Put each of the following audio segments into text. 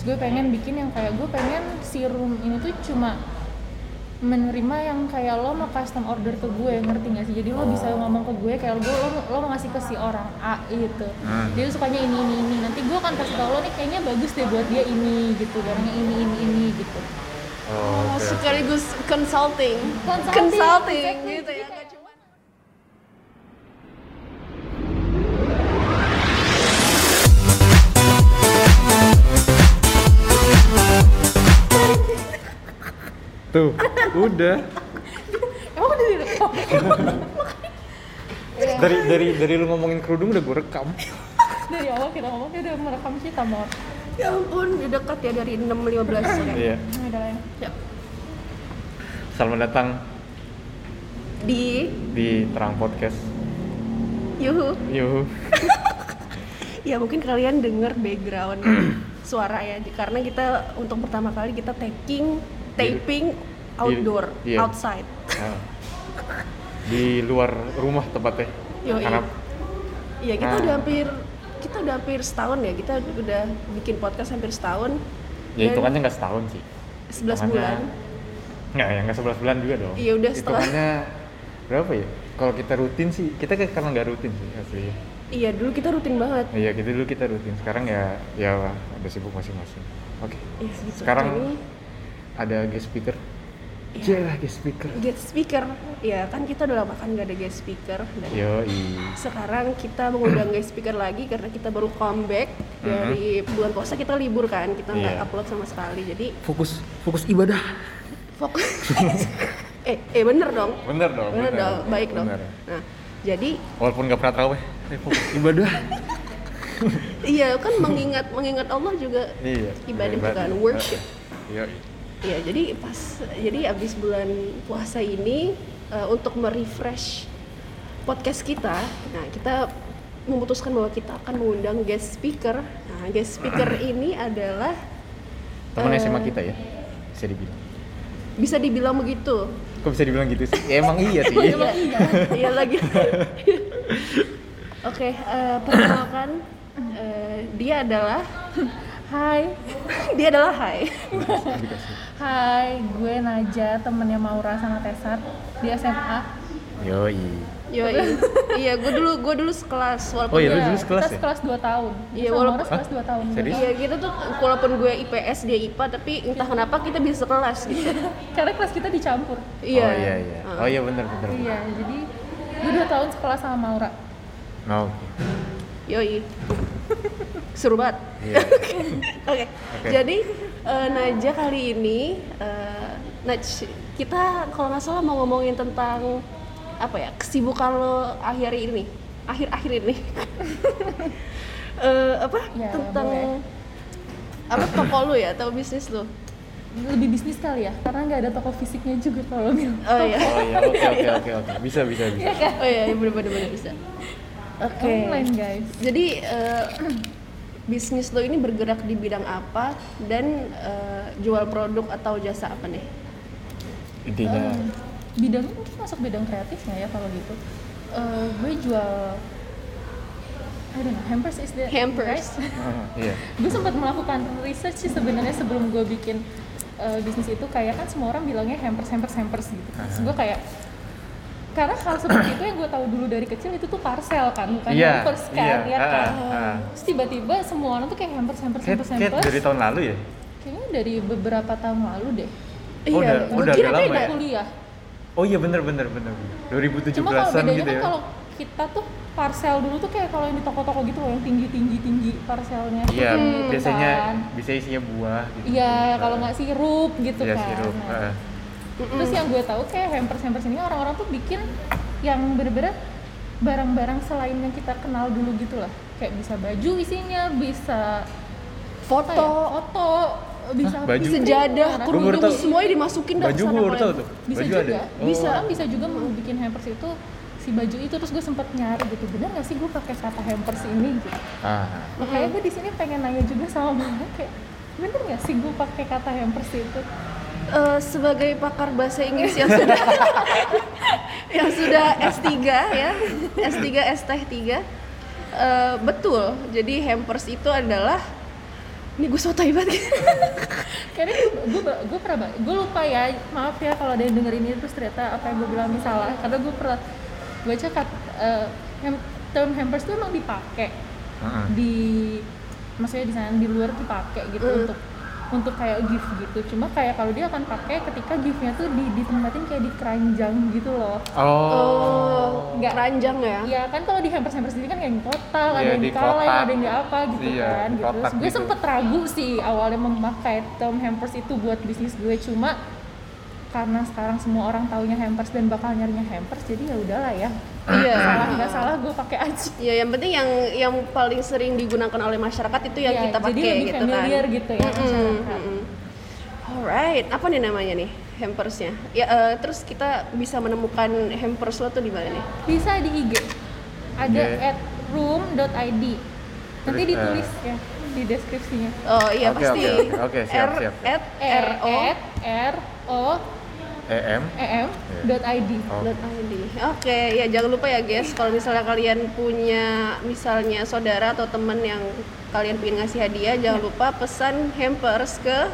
Terus gue pengen bikin yang kayak gue pengen si room ini tuh cuma menerima yang kayak lo mau custom order ke gue ngerti gak sih jadi lo bisa ngomong ke gue kayak gue lo, lo mau ngasih ke si orang A gitu Hmm. dia sukanya ini ini ini nanti gue akan kasih tau lo nih kayaknya bagus deh buat dia ini gitu barangnya ini ini ini gitu Oh, Oh, oke. sekaligus consulting. Consulting, Consulting, exactly. gitu ya. Tuh, udah. emang udah direkam Dari dari dari lu ngomongin kerudung udah gue rekam. dari awal kita ngomong dia udah merekam kita mau Ya ampun, udah dekat ya dari 6.15 ya. Iya. Nah, udah lah ya. Ya. Selamat datang Di di Terang Podcast. Yuhu. Yuhu. Ya mungkin kalian denger background suara ya karena kita untuk pertama kali kita taking taping outdoor, iya. outside. Nah, di luar rumah tepatnya. Yoi. Karena Iya, kita Nah. udah hampir kita udah hampir setahun ya. Kita udah bikin podcast hampir setahun. ya itu kan nggak setahun sih. 11 hitungannya- bulan. Nggak, ya nggak 11 bulan juga dong. Iya, udah setelah- Hitungannya berapa ya? Kalau kita rutin sih, kita karena nggak rutin sih asli. Iya, dulu kita rutin banget. Iya, kita dulu kita rutin. Sekarang ya ya ada sibuk masing-masing. Oke. Iya, gitu. Sekarang Jadi, ada guest speaker. Iya. Iya, guest speaker. guest speaker. Ya, kan kita udah lama kan gak ada guest speaker. Dan Yo, sekarang kita mengundang guest speaker lagi karena kita baru comeback dari bulan puasa kita libur kan kita nggak Iya. upload sama sekali jadi fokus fokus ibadah. fokus eh eh bener dong Bener dong. bener, dong baik dong bener. nah jadi Walaupun nggak pernah taraweh, eh, fokus ibadah. iya kan mengingat mengingat Allah juga iya. Ibadah bukan worship. Iya. Iya, jadi pas jadi abis bulan puasa ini eh, untuk merefresh podcast kita, nah kita memutuskan bahwa kita akan mengundang guest speaker. Nah, guest speaker ini adalah Teman Eh. SMA kita ya, bisa dibilang. bisa dibilang begitu. Kok bisa dibilang gitu sih? Ya, emang iya sih. Iya, iya lagi. Oke, eh, perkenalkan eh, dia adalah Hai, dia adalah Hai. Hai, gue Naja, temennya Maura sama Tesar di SMA. Yoi. Yoi. iya, gue dulu gue dulu sekelas walaupun Oh iya, Iya, dulu sekelas kita ya? sekelas 2 tahun. Iya, walaupun- sekelas 2 tahun. Serius? Iya gitu tuh walaupun gue IPS dia IPA tapi entah kenapa kita bisa sekelas gitu. Karena kelas kita dicampur. Iya. Oh iya iya. Oh iya benar benar. Iya, jadi gue 2 tahun sekelas sama Maura. Oh, oke. Yoi. Seru banget. Iya. Oke. Jadi eh, Naja kali ini eh, Naj kita kalau nggak salah mau ngomongin tentang apa ya kesibukan lo akhir ini akhir-akhir ini Eh, apa Ya, tentang boleh. apa toko lo ya atau bisnis lo Lebih bisnis kali ya, karena nggak ada toko fisiknya juga kalau bilang. oh iya Oh iya, oke oke oke oke. Bisa bisa bisa. oh iya bener bener bener bisa oke Online guys. Jadi eh, bisnis lo ini bergerak di bidang apa dan eh, jual produk atau jasa apa nih? Intinya Eh, bidangnya mungkin masuk bidang kreatifnya ya kalau gitu. Eh, gue jual I don't know, hampers is the Hampers. ah, iya. gue sempat melakukan research sih sebenarnya sebelum gue bikin uh, bisnis itu kayak kan semua orang bilangnya hampers hampers hampers gitu terus gue kayak karena hal seperti itu yang gue tahu dulu dari kecil itu tuh parcel kan bukan Iya, hampers kan iya, ya kan ah, ah. terus tiba-tiba semua orang tuh kayak hampers hampers Kayak, hampers kayak hampers dari tahun lalu ya? kayaknya dari beberapa tahun lalu deh Oh, udah- gue udah kira agak lama ya? kuliah Oh iya bener bener bener. bener. 2017-an cuma kalau bedanya gitu kan ya. kalau kita tuh parcel dulu tuh kayak kalau yang di toko-toko gitu loh yang tinggi tinggi tinggi parselnya Iya, Gitu biasanya kan. bisa isinya buah gitu. Iya, kalau nggak sirup gitu Iya, kan. sirup. Nah, ah. Terus yang gue tahu kayak hampers hampers ini orang-orang tuh bikin yang bener-bener barang-barang selain yang kita kenal dulu gitu lah. Kayak bisa baju isinya, bisa ya, Foto, foto, bisa Hah, baju? sejadah, kerudung semuanya dimasukin Baju gue baru tahu kalian. tuh. bisa Baju juga. ada. Bisa. Orang bisa juga mau bikin hampers itu si baju itu terus gue sempet nyari gitu bener gak sih gue pakai kata hampers ini gitu Ah. makanya gue di sini pengen nanya juga sama mama kayak bener gak sih gue pakai kata hampers itu Eh, sebagai pakar bahasa Inggris yang sudah yang sudah S3 ya, S3 ST 3 eh, betul. Jadi hampers itu adalah ini gue sotoy banget Kayaknya gue gue pernah gue lupa ya maaf ya kalau ada yang denger ini terus ternyata apa yang gue bilang ini salah karena gue pernah baca kat, eh, hem- term hampers tuh emang dipakai Heeh. di maksudnya di sana di luar dipakai gitu Mm. untuk untuk kayak gift gitu cuma kayak kalau dia akan pakai ketika giftnya tuh di ditempatin kayak di keranjang gitu loh Oh. Nggak. ranjang ya Iya kan kalau di hampers hampers ini kan kayak yang kotak, ada Iya, yang di kaleng, ada yang di apa gitu Iya, kan. Gitu. Terus gue gitu. sempet ragu sih awalnya memakai term hampers itu buat bisnis gue cuma karena sekarang semua orang taunya hampers dan bakal nyarinya hampers jadi ya udahlah ya. Iya. salah nggak salah gue pakai aja. ya yang penting yang yang paling sering digunakan oleh masyarakat itu yang Iya, kita pakai jadi lebih gitu kan familiar gitu ya Mm-mm, masyarakat. mm-mm. alright apa nih namanya nih hampersnya ya eh, terus kita bisa menemukan hampers lo tuh di mana nih Bisa di IG. Ada Oke. at room.id. Nanti Terus, ditulis ya di deskripsinya. oh iya Oke, pasti oke, oke. Oke, siap, R siap. at R R O at R O EM. E M dot ID. Oh. dot ID. Oke, ya jangan lupa ya guys, kalau misalnya kalian punya misalnya saudara atau teman yang kalian pengen ngasih hadiah, jangan lupa pesan hampers ke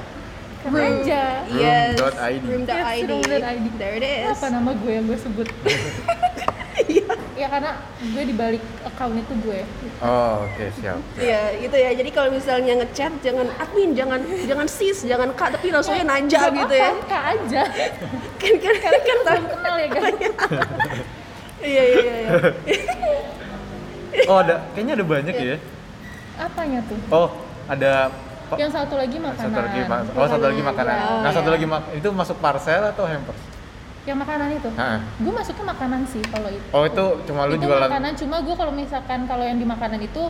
aja. yes Room.id. room.id. Yes, room.id. There it is. Apa nama gue yang gue sebut? Iya. ya karena gue di balik account itu gue. Oh, oke, siap. Iya, gitu ya. Jadi kalau misalnya ngechat jangan admin, jangan jangan sis, jangan kak, tapi langsungnya nanja Gak gitu ya. Kak aja. Kan kan kan kan Saling kenal ya guys. Iya iya iya. iya. Oh, ada kayaknya ada banyak ya. Apanya tuh? Oh, ada Yang satu lagi makanan. satu lagi ma- oh satu lagi makanan. Nah, satu ya. lagi mak- itu masuk parcel atau hampers? Yang makanan itu. Heeh. Gue masuknya makanan sih kalau itu. Oh, itu cuma lu itu jualan. makanan cuma gue kalau misalkan kalau yang di makanan itu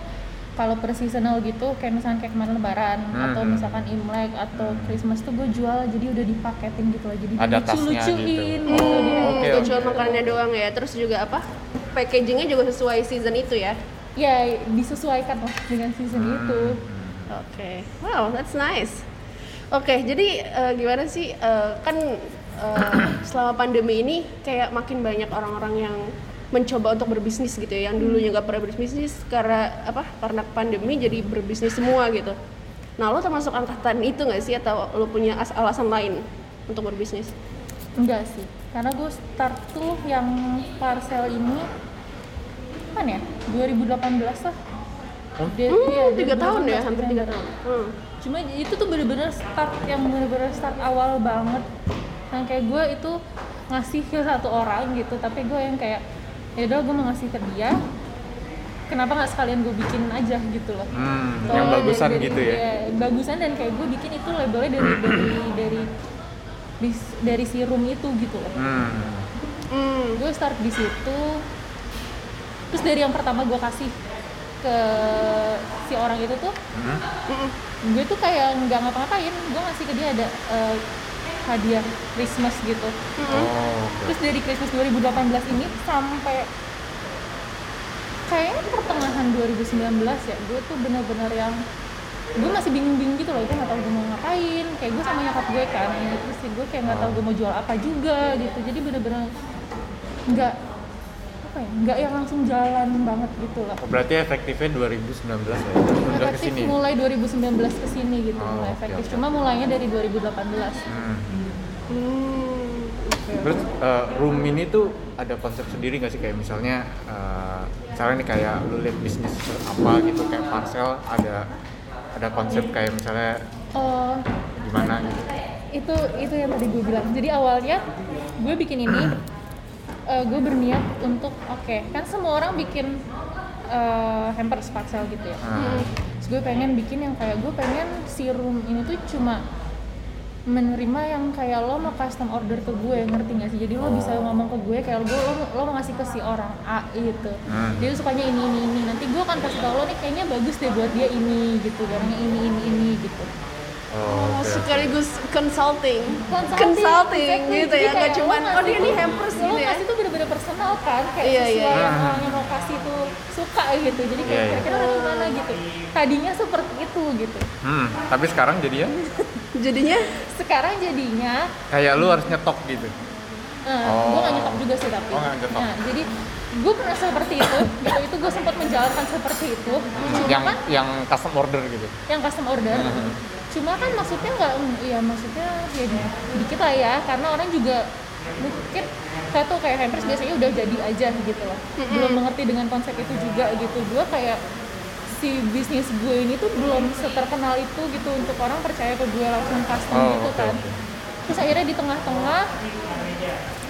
kalau per seasonal gitu kayak misalkan kayak kemarin lebaran Hmm, atau hmm. misalkan imlek atau Hmm. Christmas tuh gue jual jadi udah dipaketin gitu loh jadi Ada tasnya lucu-lucuin gitu. gitu, Oh, Itu oke. cuma makanannya doang ya. Terus juga apa? Packagingnya juga sesuai season itu ya. ya disesuaikan lah dengan season Hmm. itu Oke, wow, that's nice. Oke, jadi eh, gimana sih eh, kan eh, selama pandemi ini kayak makin banyak orang-orang yang mencoba untuk berbisnis gitu ya, yang dulunya nggak pernah berbisnis karena apa? Karena pandemi jadi berbisnis semua gitu. Nah, lo termasuk angkatan itu nggak sih atau lo punya as- alasan lain untuk berbisnis? enggak sih karena gue start tuh yang parcel ini kapan ya 2018 lah Oh. Dia- Hmm, iya, tiga 2018, tahun ya, hampir tiga tahun. Hmm. cuma itu tuh bener-bener start yang bener-bener start awal banget yang kayak gue itu ngasih ke satu orang gitu tapi gue yang kayak ya udah gue mau ngasih ke dia kenapa nggak sekalian gue bikin aja gitu loh Hmm, Soalnya yang bagusan dari- gitu ya. iya, bagusan dan kayak gue bikin itu labelnya dari dari dari dari si room itu gitu loh Hmm. Hmm. gue start di situ terus dari yang pertama gue kasih ke si orang itu tuh Hmm. Gue tuh kayak nggak ngapa-ngapain gue ngasih ke dia ada eh, hadiah Christmas gitu Mm-mm. Oh, oke. terus dari Christmas 2018 ini sampai kayaknya pertengahan 2019 ya gue tuh bener-bener yang gue masih bingung-bingung gitu loh gue nggak tahu gue mau ngapain kayak gue sama nyokap gue kan terus sih gue kayak nggak tahu gue mau jual apa juga gitu jadi bener-bener nggak apa ya nggak yang langsung jalan banget gitu lah Oh, berarti efektifnya 2019 ya. Efektif ke sini. mulai 2019 ke sini gitu Oh, mulai efektif oke. cuma mulainya dari 2018 Hmm. Hmm. Terus eh, room ini tuh ada konsep sendiri nggak sih kayak misalnya eh, misalnya nih kayak lu lihat bisnis apa gitu kayak parcel ada ada konsep kayak misalnya oh gimana gitu. itu itu yang tadi gue bilang jadi awalnya gue bikin ini eh, gue berniat untuk oke kan semua orang bikin eh, hampers parcel gitu ya Hmm. terus gue pengen bikin yang kayak gue pengen si room ini tuh cuma menerima yang kayak lo mau custom order ke gue ngerti gak sih jadi lo bisa ngomong ke gue kayak gue lo, lo mau ngasih ke si orang A gitu Hmm. dia sukanya ini ini ini nanti gue akan kasih tau lo nih kayaknya bagus deh buat dia ini gitu barangnya ini ini ini gitu Oh, Oh, oke. sekaligus consulting, Consulting, consulting exactly. gitu ya, nggak cuman lo oh dia ini hampers lo gitu ya. ngasih tuh personal kan kayak Iya, sesuai iya. yang Hmm. orang yang lo kasih tuh suka gitu jadi kayak Iya, iya. kira-kira nanti gimana gitu tadinya seperti itu gitu Hmm, tapi sekarang jadi ya Jadinya sekarang jadinya kayak lu harus nyetok gitu. eh, Oh. gue gak nyetop juga sih tapi Oh. Nah, jadi gue pernah seperti itu gitu itu gue sempat menjalankan seperti itu cuma yang kan yang custom order gitu yang custom order Mhm. cuma kan maksudnya nggak ya maksudnya ya di- dikit lah ya karena orang juga mungkin saya tuh kayak hampers biasanya udah jadi aja gitu loh. Belum mengerti dengan konsep itu juga gitu. Gue kayak si bisnis gue ini tuh belum seterkenal itu gitu. Untuk orang percaya ke gue langsung custom Oh, gitu kan. terus akhirnya di tengah-tengah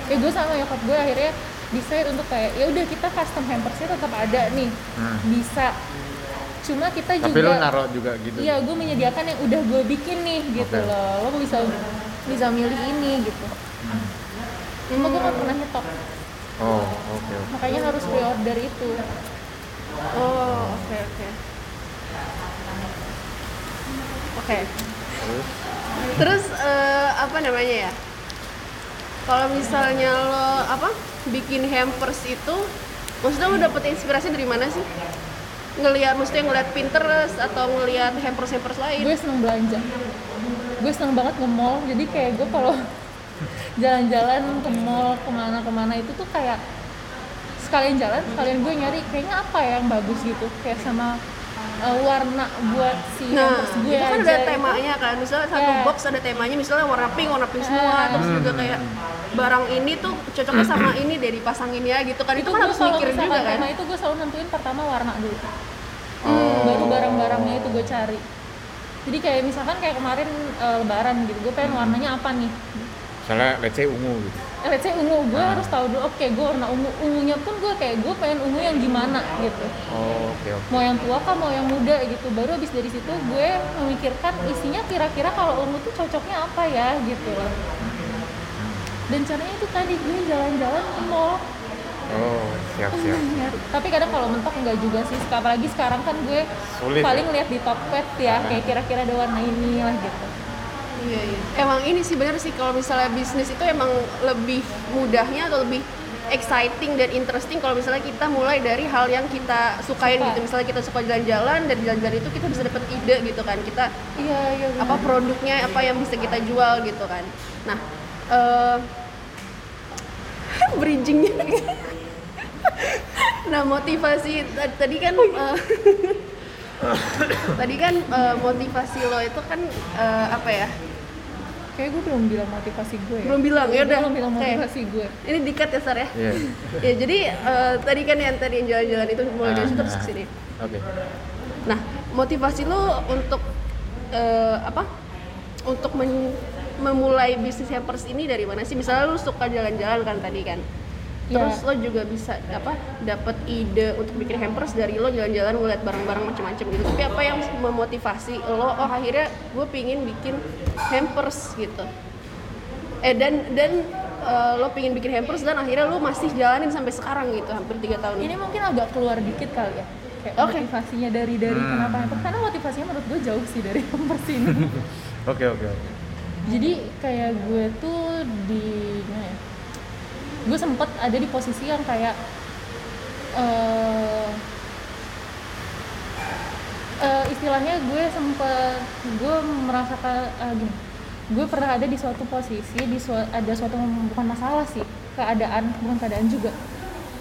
ya gue sama nyokap gue akhirnya decide untuk kayak ya udah kita custom hampersnya tetap ada nih. Hmm. bisa. Cuma kita tapi juga lu naruh juga gitu. Iya, gue menyediakan yang udah gue bikin nih gitu Oke. loh. Lo bisa bisa milih ini gitu. Cuma gue gak pernah nyetok, oh oke oke makanya harus pre-order itu. Oh, oke oke. Oke. terus Terus eh, apa namanya ya? Kalau misalnya lo apa bikin hampers itu, maksudnya lo dapet inspirasi dari mana sih? Ngelihat, maksudnya ngeliat Pinterest atau ngelihat hampers hampers lain? Gue seneng belanja. Gue seneng banget ke mall. Jadi kayak gue kalau jalan-jalan ke mall ke mana-kemana itu tuh kayak sekalian jalan, sekalian gue nyari kayaknya apa ya yang bagus gitu. Kayak sama uh, warna buat si Nah, gue itu kan aja ada temanya kan. Misalnya satu Ya. box ada temanya, misalnya warna pink, warna pink semua. Ah. Terus juga kayak barang ini tuh cocoknya sama ini deh dipasangin ya gitu kan. Itu, kan gue harus mikir juga kan. tema itu gue selalu nentuin pertama warna dulu Oh. baru barang-barangnya itu gue cari jadi kayak misalkan kayak kemarin eh, lebaran gitu gue pengen warnanya apa nih misalnya let's say ungu gitu eh, let's say ungu gue Ah. harus tahu dulu oke gue warna ungu ungunya pun gue kayak gue pengen ungu yang gimana gitu oh oke oke mau yang tua kah mau yang muda gitu baru habis dari situ gue memikirkan isinya kira-kira kalau ungu tuh cocoknya apa ya gitu loh dan caranya itu tadi gue jalan-jalan ke mall oh siap siap nyari. Tapi kadang kalau mentok enggak juga sih. Apalagi sekarang kan gue Sulit paling ya? lihat di Tokped ya, kayak kira-kira ada warna ini lah gitu. Iya, iya. Emang ini sih bener sih kalau misalnya bisnis itu emang lebih mudahnya atau lebih exciting dan interesting kalau misalnya kita mulai dari hal yang kita sukain Suka. gitu. Misalnya kita suka jalan-jalan dan jalan-jalan itu kita bisa dapat ide gitu kan. Kita Iya, iya. apa produknya apa yang bisa kita jual gitu kan. Nah, eh bridgingnya. nah motivasi tadi kan eh, tadi kan eh, motivasi lo itu kan eh, apa ya? Kayak gue belum bilang motivasi gue ya. Belum bilang, ya udah. Belum bilang motivasi gue. Ini dikat ya Sar ya? iya ya jadi eh, tadi kan yang tadi yang jalan-jalan itu mulai dari situ terus ke sini. oke Nah, motivasi lo untuk eh, apa? Untuk men- memulai bisnis hampers ini dari mana sih? Misalnya lo suka jalan-jalan kan tadi kan. Terus Iya. lo juga bisa apa? Dapat ide untuk bikin hampers dari lo jalan-jalan ngeliat barang-barang macam-macam gitu. Tapi apa yang memotivasi lo? Oh akhirnya gue pingin bikin hampers gitu. Eh dan dan eh, lo pingin bikin hampers dan akhirnya lo masih jalanin sampai sekarang gitu hampir tiga tahun Ini mungkin agak keluar dikit kali ya. Kayak Oke. motivasinya dari dari Hmm. kenapa hampers karena motivasinya menurut gue jauh sih dari hampers ini. oke oke oke Jadi kayak gue tuh di? Gue sempet ada di posisi yang kayak eh eh, istilahnya gue sempet gue merasakan eh, gini gue pernah ada di suatu posisi di sua- ada suatu bukan masalah sih keadaan bukan keadaan juga.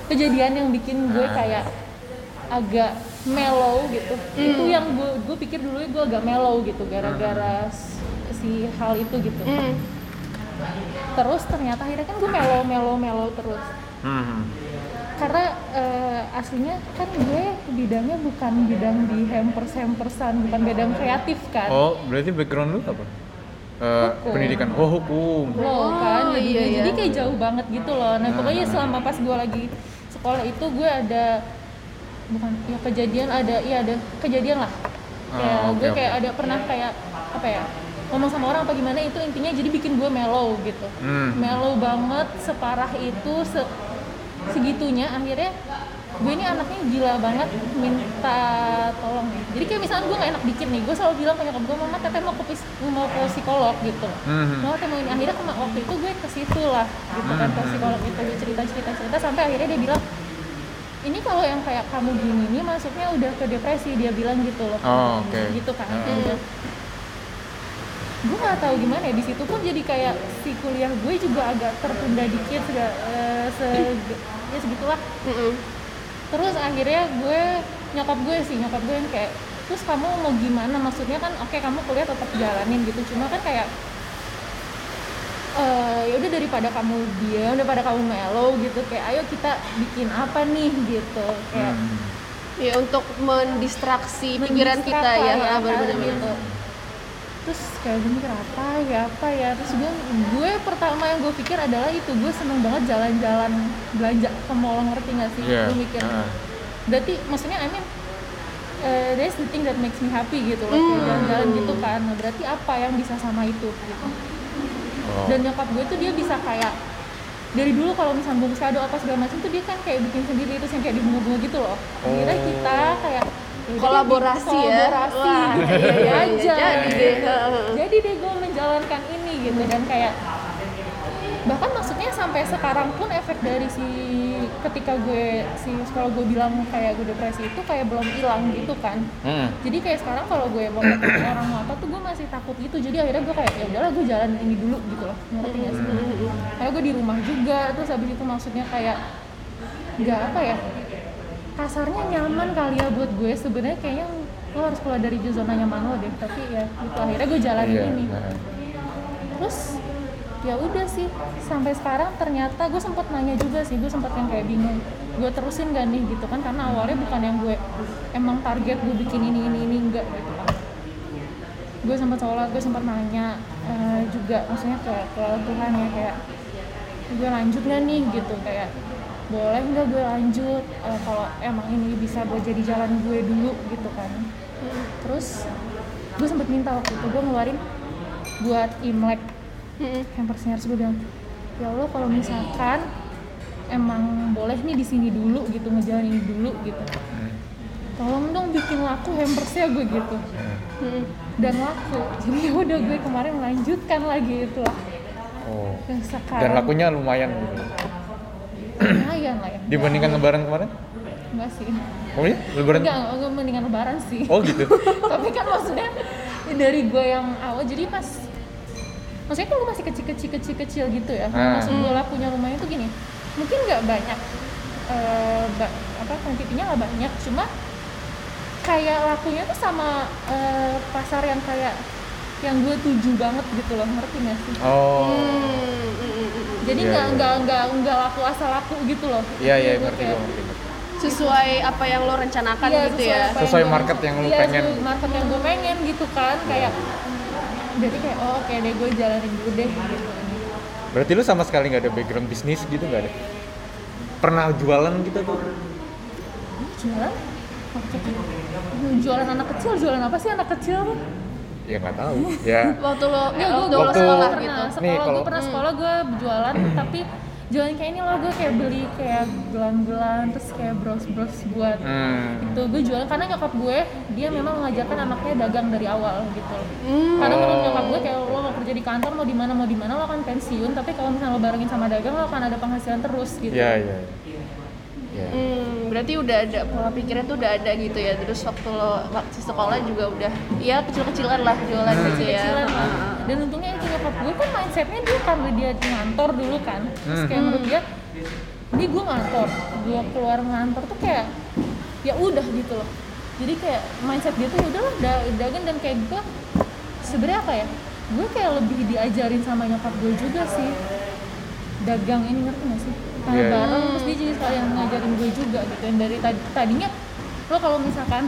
Kejadian yang bikin gue Ah. kayak agak mellow gitu. Itu yang gue gue pikir dulu gue agak mellow gitu gara-gara s- si hal itu gitu. Hmm. Terus ternyata akhirnya kan gue mellow mellow mellow terus. Hmm. karena eh, aslinya kan gue bidangnya bukan bidang di hampers hampersan bukan bidang kreatif kan. Oh berarti background lu apa? Eh, Hukum. pendidikan. Oh hukum. Loh kan Oh, jadi iya, iya. jadi kayak jauh banget gitu loh. Nah Nah, pokoknya nah, selama pas gue lagi sekolah itu gue ada bukan ya kejadian ada iya ada kejadian lah. Kayak Ah, oke, gue kayak ada pernah kayak apa ya ngomong sama orang apa gimana itu intinya jadi bikin gue mellow gitu Hmm. mellow banget separah itu se- segitunya akhirnya gue ini anaknya gila banget minta tolong jadi kayak misalnya gue gak enak dikit nih gue selalu bilang ke nyokap gue mama teteh mau ke mau ke psikolog gitu Mhm. teteh mau ini akhirnya kema- waktu itu gue ke situ lah gitu kan ke Mhm. psikolog itu gue cerita cerita cerita sampai akhirnya dia bilang ini kalau yang kayak kamu gini nih maksudnya udah ke depresi dia bilang gitu loh Oh, oke. gitu kan Ah. Gue nggak tahu gimana ya di situ pun jadi kayak si kuliah gue juga agak tertunda dikit sega, eh, se ya segitulah Mm-mm. terus akhirnya gue nyokap gue sih nyokap gue yang kayak terus kamu mau gimana maksudnya kan oke kamu kuliah tetap jalanin gitu cuma kan kayak eh ya udah daripada kamu diam daripada kamu mellow gitu kayak ayo kita bikin apa nih gitu kayak Hmm. ya untuk mendistraksi pikiran kita ya, kan, benar-benar gitu. Terus kayak gue mikir apa ya apa ya. Terus gue gue pertama yang gue pikir adalah itu gue seneng banget jalan-jalan belanja ke mall ngerti gak sih? Iya. gue mikir berarti maksudnya I mean uh, that's the thing that makes me happy gitu loh kayak jalan-jalan gitu kan. Nah, berarti apa yang bisa sama itu? Gitu Oh. dan nyokap gue tuh dia bisa kayak dari dulu kalau misalnya bungkus kado apa segala macam tuh dia kan kayak bikin sendiri terus yang kayak dibunga-bunga gitu loh. Akhirnya Oh. kita kayak ya kolaborasi ya. kolaborasi. Gitu iya, iya, iya. aja jadi deh jadi deh gue menjalankan ini gitu dan kayak bahkan maksudnya sampai sekarang pun efek dari si ketika gue si kalau gue bilang kayak gue depresi itu kayak belum hilang gitu kan. Hmm. jadi kayak sekarang kalau gue mau ketemu orang mau apa tuh gue masih takut gitu. Jadi akhirnya gue kayak ya udahlah gue jalan ini dulu gitu loh. Ngerti gak sih? Kayak gue di rumah juga. Terus habis itu maksudnya kayak nggak apa ya kasarnya nyaman kali ya buat gue. Sebenarnya kayaknya lo harus keluar dari zona nyaman lo deh. Tapi ya itu akhirnya gue jalanin Iya. ini. nah. terus ya udah sih. Sampai sekarang ternyata gue sempat nanya juga sih. Gue sempat yang kayak bingung. Gue terusin gak nih gitu kan? Karena awalnya bukan yang gue emang target gue bikin ini ini ini enggak gitu kan. Gue sempat sholat gue sempat nanya eh, juga. Maksudnya ke ke Tuhan ya kayak gue lanjut gak nih? gitu. Kayak boleh nggak gue lanjut Eh, kalau emang ini bisa buat jadi jalan gue dulu gitu kan terus gue sempat minta waktu itu gue ngeluarin buat imlek Mm-mm. hampersnya harus gue bilang ya Allah kalau misalkan emang boleh nih di sini dulu gitu ngejalanin dulu gitu Hmm. tolong dong bikin laku hampersnya gue gitu Mm-mm. dan laku jadi ya udah gue kemarin melanjutkan lagi itu lah Oh. dan Dan lakunya lumayan gitu. Lumayan lah ya Dibandingkan lebaran kemarin? enggak sih Oh iya? Lebaran? enggak enggak mendingan lebaran sih Oh gitu. tapi kan maksudnya dari gue yang awal jadi pas maksudnya kan gue masih kecil-kecil kecil-kecil gitu ya Ah. maksud gue lakunya lumayan tuh gini mungkin nggak banyak eh, ba- apa kuantitinya nggak banyak cuma kayak lakunya tuh sama eh, pasar yang kayak yang gue tuju banget gitu loh ngerti nggak sih Oh. Mm, mm, mm, mm. Jadi Iya, nggak iya. nggak nggak nggak laku asal laku gitu loh Iya iya ngerti gue ngerti. ngerti. sesuai apa yang lo rencanakan Iya, gitu sesuai ya Sesuai market yang lu iya, pengen. sesuai market yang gue pengen gitu kan kayak jadi kayak oh oke deh gue jalanin dulu deh gitu Berarti lu sama sekali nggak ada background bisnis gitu nggak ada? Pernah jualan gitu tuh? jualan jualan anak kecil jualan apa sih anak kecil Ya nggak tahu. Ya. waktu lo Nggak, gue lo Waktu- sekolah pernah gitu sekolah Nih, gue pernah sekolah gue jualan tapi jualan kayak ini loh gue kayak beli kayak gelang-gelang terus kayak bros-bros buat Hmm. itu gue jualan karena nyokap gue dia memang mengajarkan anaknya dagang dari awal gitu Hmm. karena menurut Oh. nyokap gue kayak lo mau kerja di kantor mau di mana mau di mana lo akan pensiun tapi kalau misalnya lo barengin sama dagang lo akan ada penghasilan terus gitu Iya iya. Ya. Hmm, berarti udah ada pola pikirnya tuh udah ada gitu ya. Terus waktu lo waktu sekolah juga udah ya kecil-kecilan lah jualan gitu ya. kecilan lah. Dan untungnya itu nyokap gue kan mindsetnya dia karena dia ngantor dulu kan. Terus kayak Hmm. menurut dia ini gue ngantor. Gue keluar ngantor tuh kayak ya udah gitu loh. Jadi kayak mindset dia tuh ya udahlah da- dagang. Dan kayak gue sebenarnya apa ya? Gue kayak lebih diajarin sama nyokap gue juga sih dagang ini ngerti gak sih karena Iya, iya. bareng terus dia jadi sekalian ngajarin gue juga gitu dan dari tadi tadinya lo kalau misalkan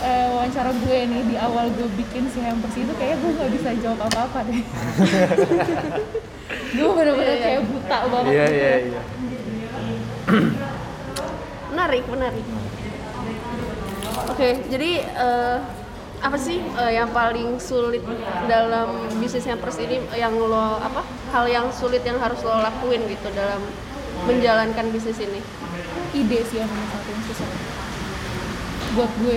eh, wawancara gue nih di awal gue bikin si hampers itu kayaknya gue nggak bisa jawab apa-apa deh gue bener-bener Iya, iya. kayak buta banget Iya gitu. iya iya. Menarik, menarik. Oke, jadi eh, apa sih eh, yang paling sulit dalam bisnis hampers ini yang lo apa? Hal yang sulit yang harus lo lakuin gitu dalam menjalankan bisnis ini? ide sih yang satu yang susah buat gue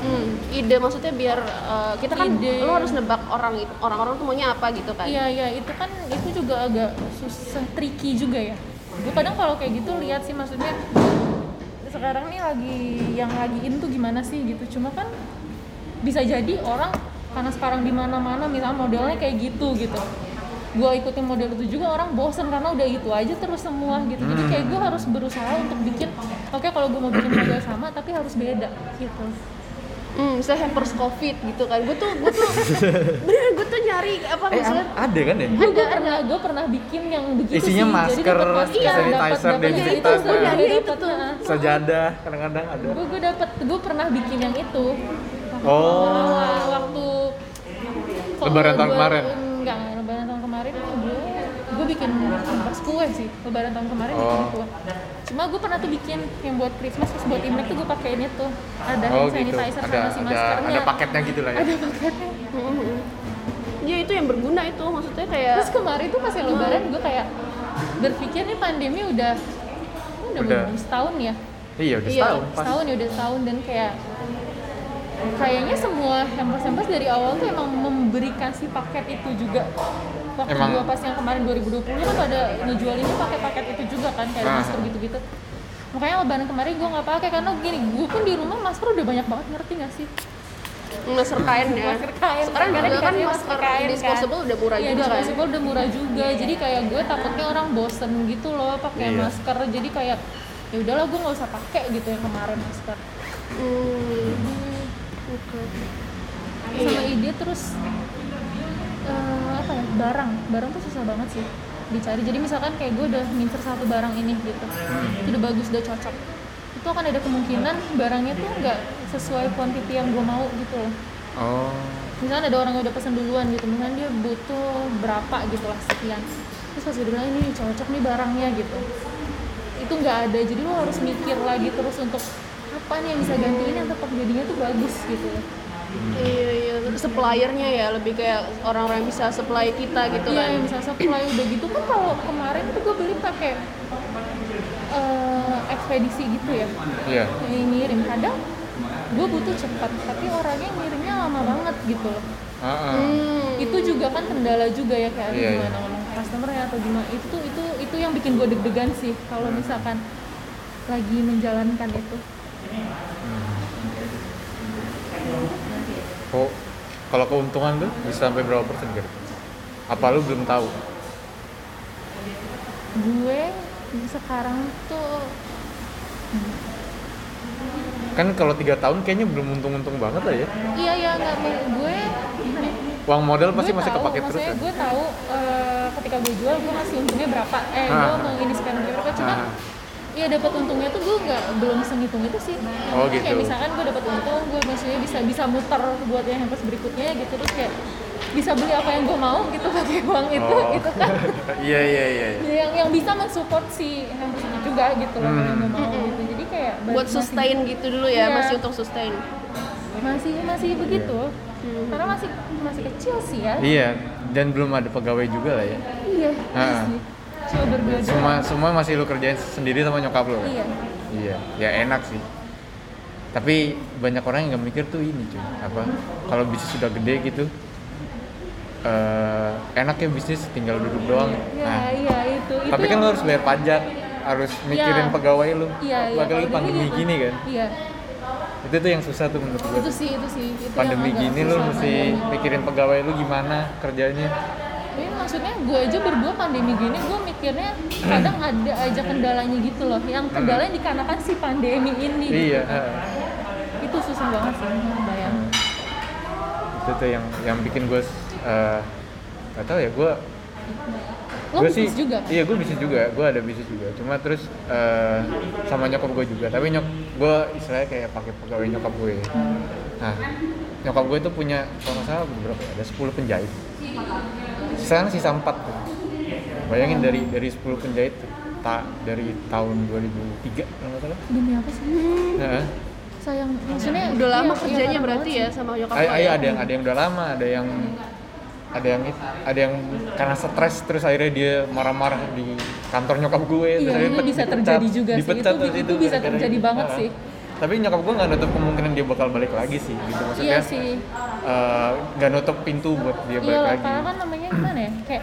Hmm, ide maksudnya biar eh, kita kan Ide. lo harus nebak orang itu orang-orang tuh maunya apa gitu kan? iya iya itu kan itu juga agak susah tricky juga ya gue kadang kalau kayak gitu lihat sih maksudnya sekarang nih lagi yang lagi in tuh gimana sih gitu cuma kan bisa jadi orang karena sekarang di mana-mana misalnya modelnya kayak gitu gitu gue ikutin model itu juga orang bosen karena udah itu aja terus semua gitu jadi kayak gue harus berusaha untuk bikin oke kalau gue mau bikin model sama tapi harus beda gitu Hmm, misalnya hampers covid gitu kan. Gue tuh, gue tuh, bener gue tuh nyari apa Eh, misalnya a- ada kan ya? gue gue pernah gue pernah bikin yang begitu Isinya sih masker, Iya, sanitizer, dapat dan itu sanitizer. gue Iya, itu tuh. nah. Sajadah kadang-kadang ada. gue gue dapet gue pernah bikin yang itu Oh. Awal- waktu Lebaran tahun kemarin? enggak enggak, lebaran tahun kemarin gue gue bikin pas kue sih lebaran tahun kemarin bikin Oh. kue cuma gue pernah tuh bikin yang buat Christmas terus buat Imlek tuh gue pakein itu ada Oh hand gitu. sanitizer Ada sama si ada maskernya ada paketnya gitu lah ya. ada paketnya Iya itu yang berguna itu maksudnya kayak terus kemarin tuh pas yang lebaran gue kayak berpikir nih pandemi udah udah, Udah. belum setahun ya Iya udah Iya, setahun pas. setahun ya udah setahun dan kayak kayaknya semua hampers hampers dari awal tuh emang memberikan si paket itu juga waktu Emang- gua pas yang kemarin 2020 kan pada ngejualinnya pakai paket itu juga kan kayak Ah. masker gitu-gitu makanya lebaran kemarin gua nggak pakai karena gini gua pun di rumah masker udah banyak banget ngerti gak sih masker kain ya. masker kain Sekarang Karena juga kan masker kain, kan. disposable udah murah Iya, juga kan. disposable udah murah juga jadi kayak gue takutnya orang bosen gitu loh pakai Iya. masker jadi kayak ya udahlah gue nggak usah pakai gitu yang kemarin masker Hmm. Oke. sama ide terus eh, apa ya barang. Barang tuh susah banget sih dicari. Jadi misalkan kayak gue udah ngincer satu barang ini gitu itu udah bagus udah cocok itu akan ada kemungkinan barangnya tuh nggak sesuai quantity yang gue mau gitu loh. Oh. misalnya ada orang yang udah pesen duluan gitu misalnya dia butuh berapa gitu lah sekian. Terus pas bilang ini cocok nih barangnya gitu. Itu nggak ada. Jadi lo harus mikir lagi terus untuk apa nih yang bisa gantiin yang tetap jadinya tuh bagus gitu loh Iya iya, suppliernya ya lebih kayak orang-orang yang bisa supply kita gitu Iya, kan. yang bisa supply udah gitu kan kalau kemarin tuh gue beli pakai eh, ekspedisi gitu ya, Iya. yang ngirim kadang gue butuh cepat, tapi orangnya ngirimnya lama banget gitu loh. Heeh. Hmm. Itu juga kan kendala juga ya kayak aduh, Iya, gimana ngomong ke customer ya atau gimana. Itu itu itu yang bikin gue deg-degan sih kalau misalkan lagi menjalankan itu. Oh, kalau keuntungan tuh bisa sampai berapa persen kira? Apa lu belum tahu? Gue sekarang tuh Kan kalau tiga tahun kayaknya belum untung-untung banget lah ya. iya ya nggak gue Uang modal pasti gue masih tahu, kepake terus kan? gue tahu eh, ketika gue jual gue masih untungnya berapa eh gue Ah. mau ini spend berapa cuma Ah. Iya dapat untungnya tuh gue nggak belum sehitung itu sih. Oh, Kayak gitu. misalkan gue dapat untung, gue maksudnya bisa bisa muter buat yang hampers berikutnya gitu terus kayak bisa beli apa yang gue mau gitu pakai uang itu Oh. itu kan Iya iya iya. iya. yang yang bisa mensupport si hampers juga gitu loh kalau yang gue mau gitu. Jadi kayak Buat masih- sustain gitu dulu ya, Iya. masih untuk sustain. masih masih begitu. Hmm. Karena masih masih kecil sih ya. Iya, dan belum ada pegawai juga lah ya. Iya. Ah. Doang. Semua semua masih lu kerjain sendiri sama nyokap lu. kan? Iya. Iya, ya enak sih. Tapi banyak orang yang nggak mikir tuh ini cuy, apa? Kalau bisnis sudah gede gitu, eh enak ya bisnis tinggal duduk doang. Iya, Nah, iya itu. itu tapi kan lu harus bayar pajak, harus mikirin Iya. pegawai lu. Iya, iya. Apalagi kalau pandemi gitu. gini kan. Iya. Itu tuh yang susah tuh menurut gue. Itu sih, itu sih. Itu Pandemi gini lu mesti mikirin pegawai lu gimana kerjanya. Ini maksudnya gue aja berdua pandemi gini, gue mikirnya kadang ada aja kendalanya gitu loh. Yang kendalanya dikarenakan si pandemi ini. Iya, gitu. heeh. Itu susah banget sih, bayang. itu tuh yang yang bikin gue eh gak tau ya gue Lo gue sih juga kan? iya gue bisnis juga gue ada bisnis juga cuma terus eh, sama nyokap gue juga tapi nyok gue istilahnya kayak pakai pegawai nyokap gue nah nyokap gue itu punya kalau nggak salah berapa ya ada 10 penjahit sekarang sisa 4 tuh bayangin dari dari 10 penjahit tak dari tahun 2003 kalau nggak salah Demi apa sih? nah, Sayang, maksudnya Udah lama iya, kerjanya iya, berarti ya sih. sama nyokap Ay, lo ay, ya? ada yang ada yang udah lama, ada yang ada yang ada yang karena stres terus akhirnya dia marah-marah di kantor nyokap gue Iya, terus itu bisa dipecat- terjadi juga sih. dipecat Itu- terus itu bisa terjadi itu. banget Nah, sih. tapi nyokap gue nggak nutup kemungkinan dia bakal balik lagi sih gitu maksudnya Iya sih. eh, nggak nutup pintu buat dia balik Iya, lagi karena kan namanya gimana ya? Kayak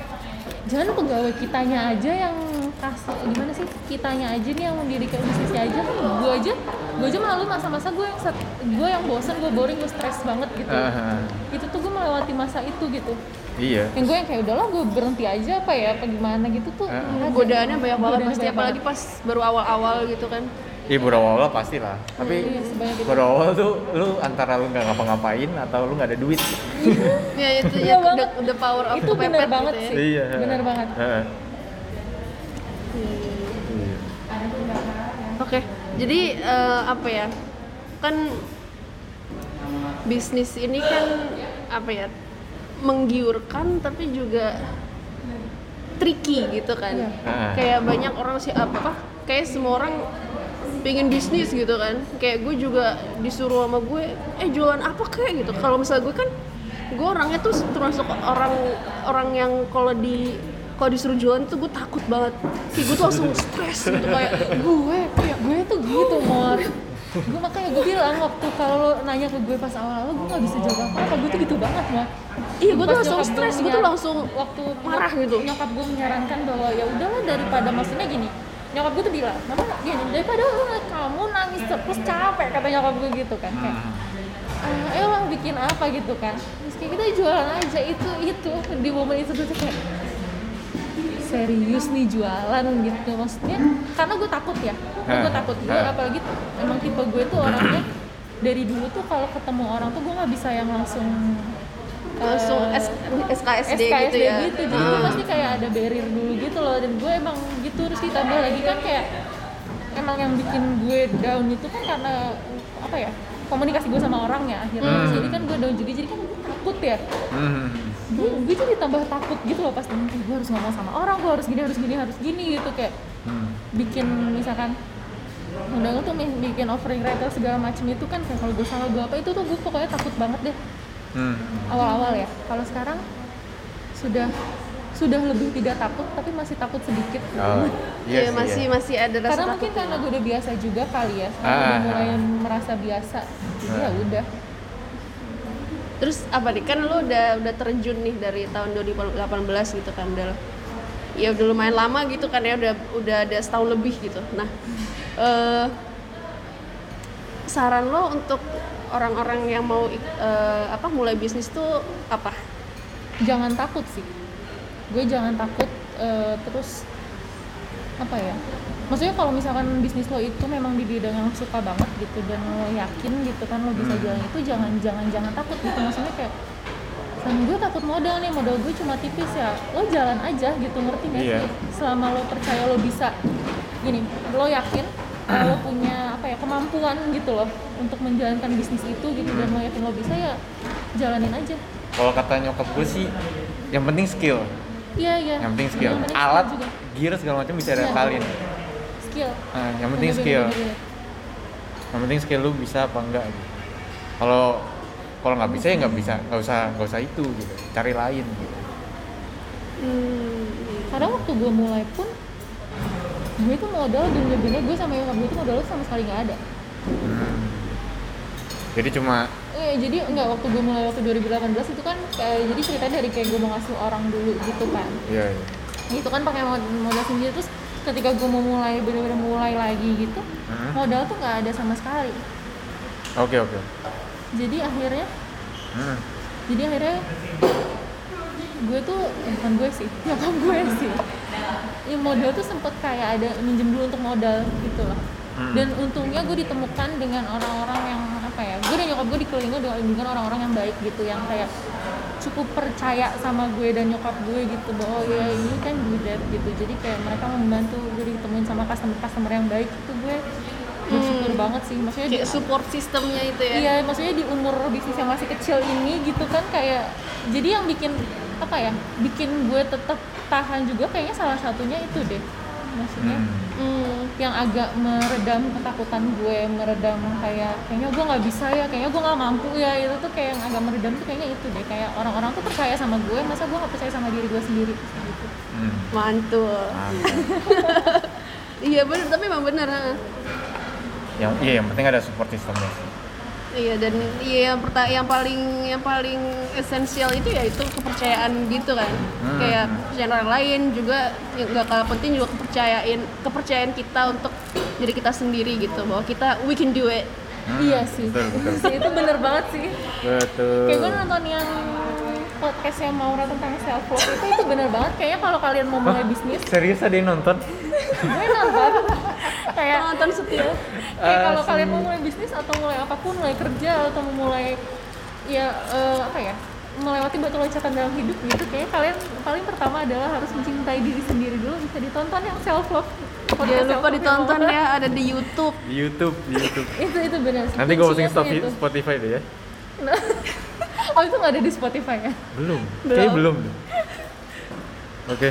jangan pegawai kitanya aja yang kasih gimana sih? Kitanya aja nih yang mendirikan bisnisnya aja. Gue aja gue aja malu masa-masa gue yang set- gue yang bosan gue boring gue stres banget gitu. Ah, itu tuh gue melewati masa itu gitu. Iya. Yang gue yang kayak udahlah gue berhenti aja apa ya? Apa gimana? Gitu tuh ada. godaannya banyak banget pasti apalagi banget. pas baru awal-awal gitu kan Iya baru awal pasti lah, tapi Iya, sebanyak itu. baru awal tuh lu antara lu nggak ngapa-ngapain atau lu nggak ada duit. ya itu Iya ya the, the power of Itu kepepet banget gitu ya. sih. Iya. Bener banget. Heeh. Hmm. Iya. Oke, jadi eh, apa ya? Kan bisnis ini kan apa ya? Menggiurkan tapi juga tricky gitu kan. Iya. Ah. Kayak banyak orang sih apa apa? Kayak semua orang pengen bisnis gitu kan. Kayak gue juga disuruh sama gue, eh jualan apa kayak gitu. Kalau misalnya gue kan gue orangnya tuh termasuk orang orang yang kalau di kalau disuruh jualan tuh gue takut banget. Kayak gue tuh langsung stres gitu kayak gue kayak gue tuh gitu mor gue makanya gue bilang waktu kalau lo nanya ke gue pas awal-awal gue nggak bisa jawab apa apa gue tuh gitu banget mor Iya, gue tuh langsung stres, gue tuh langsung waktu marah gitu. nyokap gue menyarankan bahwa ya udahlah daripada maksudnya gini nyokap gue tuh bilang mama gini daripada lu kamu nangis terus capek kata nyokap gue gitu kan kayak Hmm. ah, eh lah bikin apa gitu kan terus kayak kita jualan aja itu itu di momen itu tuh kayak serius nih jualan gitu maksudnya karena gue takut ya gue Hah, takut gue hah. apalagi emang tipe gue tuh orangnya dari dulu tuh kalau ketemu orang tuh gue nggak bisa yang langsung langsung S- SKSD, SKSD gitu ya. gitu. Jadi gue pasti kayak ada barrier dulu gitu loh dan gue emang gitu terus ditambah lagi kan kayak emang yang bikin gue down itu kan karena apa ya komunikasi gue sama orang ya akhirnya Hmm. jadi kan gue down juga jadi kan gue takut ya Hmm. gue, gue jadi tambah takut gitu loh pas nanti gue harus ngomong sama orang gue harus gini harus gini harus gini gitu kayak Hmm. bikin misalkan undang tuh bikin offering letter segala macem itu kan kayak kalau gue salah gue apa itu tuh gue pokoknya takut banget deh Hmm. awal-awal ya kalau sekarang sudah sudah lebih tidak takut tapi masih takut sedikit Oh, Iya, sih, masih iya. masih ada rasa karena mungkin takut. karena gue udah biasa juga kali ya sekarang udah Ah, mulai ah. merasa biasa jadi ya Ah. udah Terus apa nih kan lu udah udah terjun nih dari tahun 2018 gitu kan udah ya udah lumayan lama gitu kan ya udah udah ada setahun lebih gitu. Nah, eh saran lo untuk orang-orang yang mau eh, apa mulai bisnis tuh apa? jangan takut sih. Gue jangan takut eh, terus apa ya? Maksudnya kalau misalkan bisnis lo itu memang di bidang yang suka banget gitu dan lo yakin gitu kan lo bisa Hmm. jalan itu jangan jangan jangan takut gitu. Maksudnya kayak sama gue takut modal nih modal gue cuma tipis ya. Lo jalan aja gitu ngerti gak sih? Selama lo percaya lo bisa gini lo yakin lo punya apa ya kemampuan gitu loh untuk menjalankan bisnis itu gitu dan lo yakin lo bisa ya jalanin aja Kalau kata nyokap gue sih, yang penting skill. Iya iya. Yang penting skill. Yang penting Alat, juga. gear segala macam bisa Iya. diakalin. Skill. Nah, yang penting Bener, skill. bener, bener. Yang penting skill lu bisa apa enggak. gitu. Kalau kalau nggak bisa ya nggak bisa, nggak usah nggak usah itu gitu. Cari lain. Gitu. Hmm, Karena waktu gue mulai pun gue tuh modal bener-bener gue sama nyokap gue tuh modal sama sekali nggak ada. Hmm. Jadi cuma Eh, jadi enggak waktu gue mulai waktu 2018 itu kan kayak jadi ceritanya dari kayak gue mau ngasih orang dulu gitu kan. ya, ya. Itu kan pakai mod- modal sendiri terus ketika gue mau mulai bener-bener mulai lagi gitu Hmm. modal tuh nggak ada sama sekali. Oke oke. Jadi akhirnya Hmm. jadi akhirnya gue tuh bukan gue sih nyokap gue sih ya modal tuh sempet kayak ada minjem dulu untuk modal gitu loh Hmm. dan untungnya gue ditemukan dengan orang-orang yang apa ya gue dan nyokap gue dikelilingi dengan, orang-orang yang baik gitu yang kayak cukup percaya sama gue dan nyokap gue gitu bahwa ya ini kan that gitu jadi kayak mereka membantu gue ditemuin sama customer customer yang baik itu gue bersyukur banget sih maksudnya di kayak support sistemnya itu ya. Iya, maksudnya di umur bisnis yang masih kecil ini gitu kan kayak jadi yang bikin apa ya? Bikin gue tetap tahan juga kayaknya salah satunya itu deh. Maksudnya Hmm. Hmm. yang agak meredam ketakutan gue, meredam kayak kayaknya gue nggak bisa ya, kayaknya gue nggak mampu ya itu tuh kayak yang agak meredam tuh kayaknya itu deh kayak orang-orang tuh percaya sama gue, masa gue nggak percaya sama diri gue sendiri gitu. Hmm. Mantul. Iya bener, tapi emang bener. ha. yang iya yang penting ada support systemnya sih. Iya dan iya yang perta yang paling yang paling esensial itu ya itu kepercayaan gitu kan. Hmm. Kayak kepercayaan orang lain juga yang nggak kalah penting juga kepercayaan kepercayaan kita untuk diri kita sendiri gitu bahwa kita we can do it. Hmm, Iya sih. betul betul itu bener banget sih. betul Kayak gue nonton yang podcast yang Maura tentang self love itu itu bener banget. Kayaknya kalau kalian mau mulai bisnis, serius ada yang nonton gue nonton. kayak Nonton setia. kayak kalau Asli. kalian mau mulai bisnis atau mulai apa pun, mulai kerja atau mau mulai ya eh, apa ya melewati batu loncatan dalam hidup gitu kayak kalian paling pertama adalah harus mencintai diri sendiri dulu bisa ditonton yang self love Jangan lupa ditonton ya ada di YouTube. di YouTube di YouTube itu itu benar nanti gue posting. Spotify deh ya oh itu nggak ada di Spotify ya belum Belum. kayaknya belum oke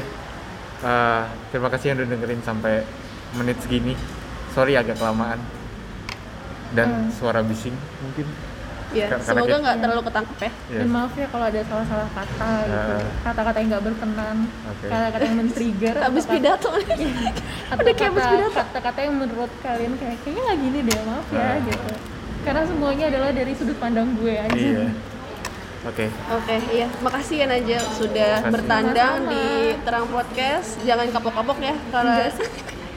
Eh, terima kasih yang udah dengerin sampai menit segini sorry agak kelamaan dan Hmm. suara bising mungkin Ya, Karena semoga kita- nggak terlalu ketangkep ya. Yes. dan maaf ya kalau ada salah-salah kata gitu Ya. kata-kata yang nggak berkenan Oke. kata-kata yang men-trigger Habis pidato. atau Udah kayak habis pidato. kata-kata yang menurut kalian kayak kayaknya nggak gini deh maaf ya Ah. gitu karena semuanya adalah dari sudut pandang gue aja iya oke Oke, iya. Makasih ya Najwa sudah Makasih. bertandang Sama-sama. di Terang Podcast. Jangan kapok-kapok ya karena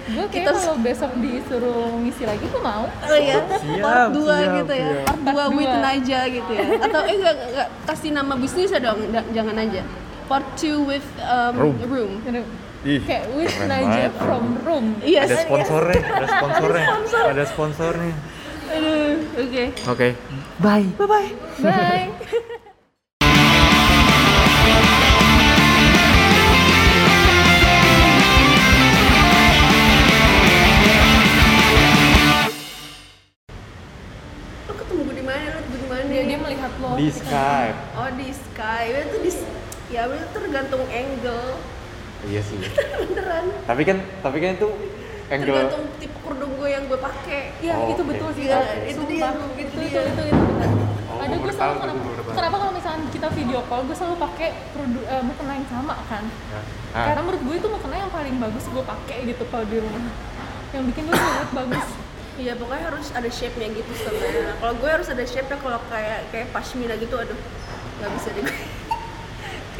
gue kayak Kita- kalau besok disuruh ngisi lagi gue mau Oh iya, Siap, part 2 siap, gitu ya. siap. Part 2 Part with. Naja gitu ya. Atau eh enggak, enggak kasih nama bisnisnya dong, da- jangan aja. Part 2 with um, Room. room. Ih, kayak with keren Naja banget. from room Iya, ada sponsornya ada sponsornya ada sponsornya Aduh, oke. oke bye bye bye bye di Skype Oh di sky, itu di ya itu tergantung angle, iya sih beneran. tapi kan tapi kan itu angle Tergantung tipe kerudung gue yang gue pakai. Iya, Oh, itu oke. betul sih. Iya, Kak. itu dia, Itu, itu itu, dia. itu, itu. Oh, Ada gua gue selalu kenapa, kenapa kalau misalnya kita video call, gue selalu pakai kerudung eh, mukena yang sama kan. ah, Karena menurut gue itu mukena yang paling bagus gue pakai gitu kalau di rumah. Yang bikin gue lihat bagus. Iya pokoknya harus ada shape-nya gitu sebenarnya. Kalau gue harus ada shape-nya kalau kayak kayak pashmina gitu aduh nggak bisa deh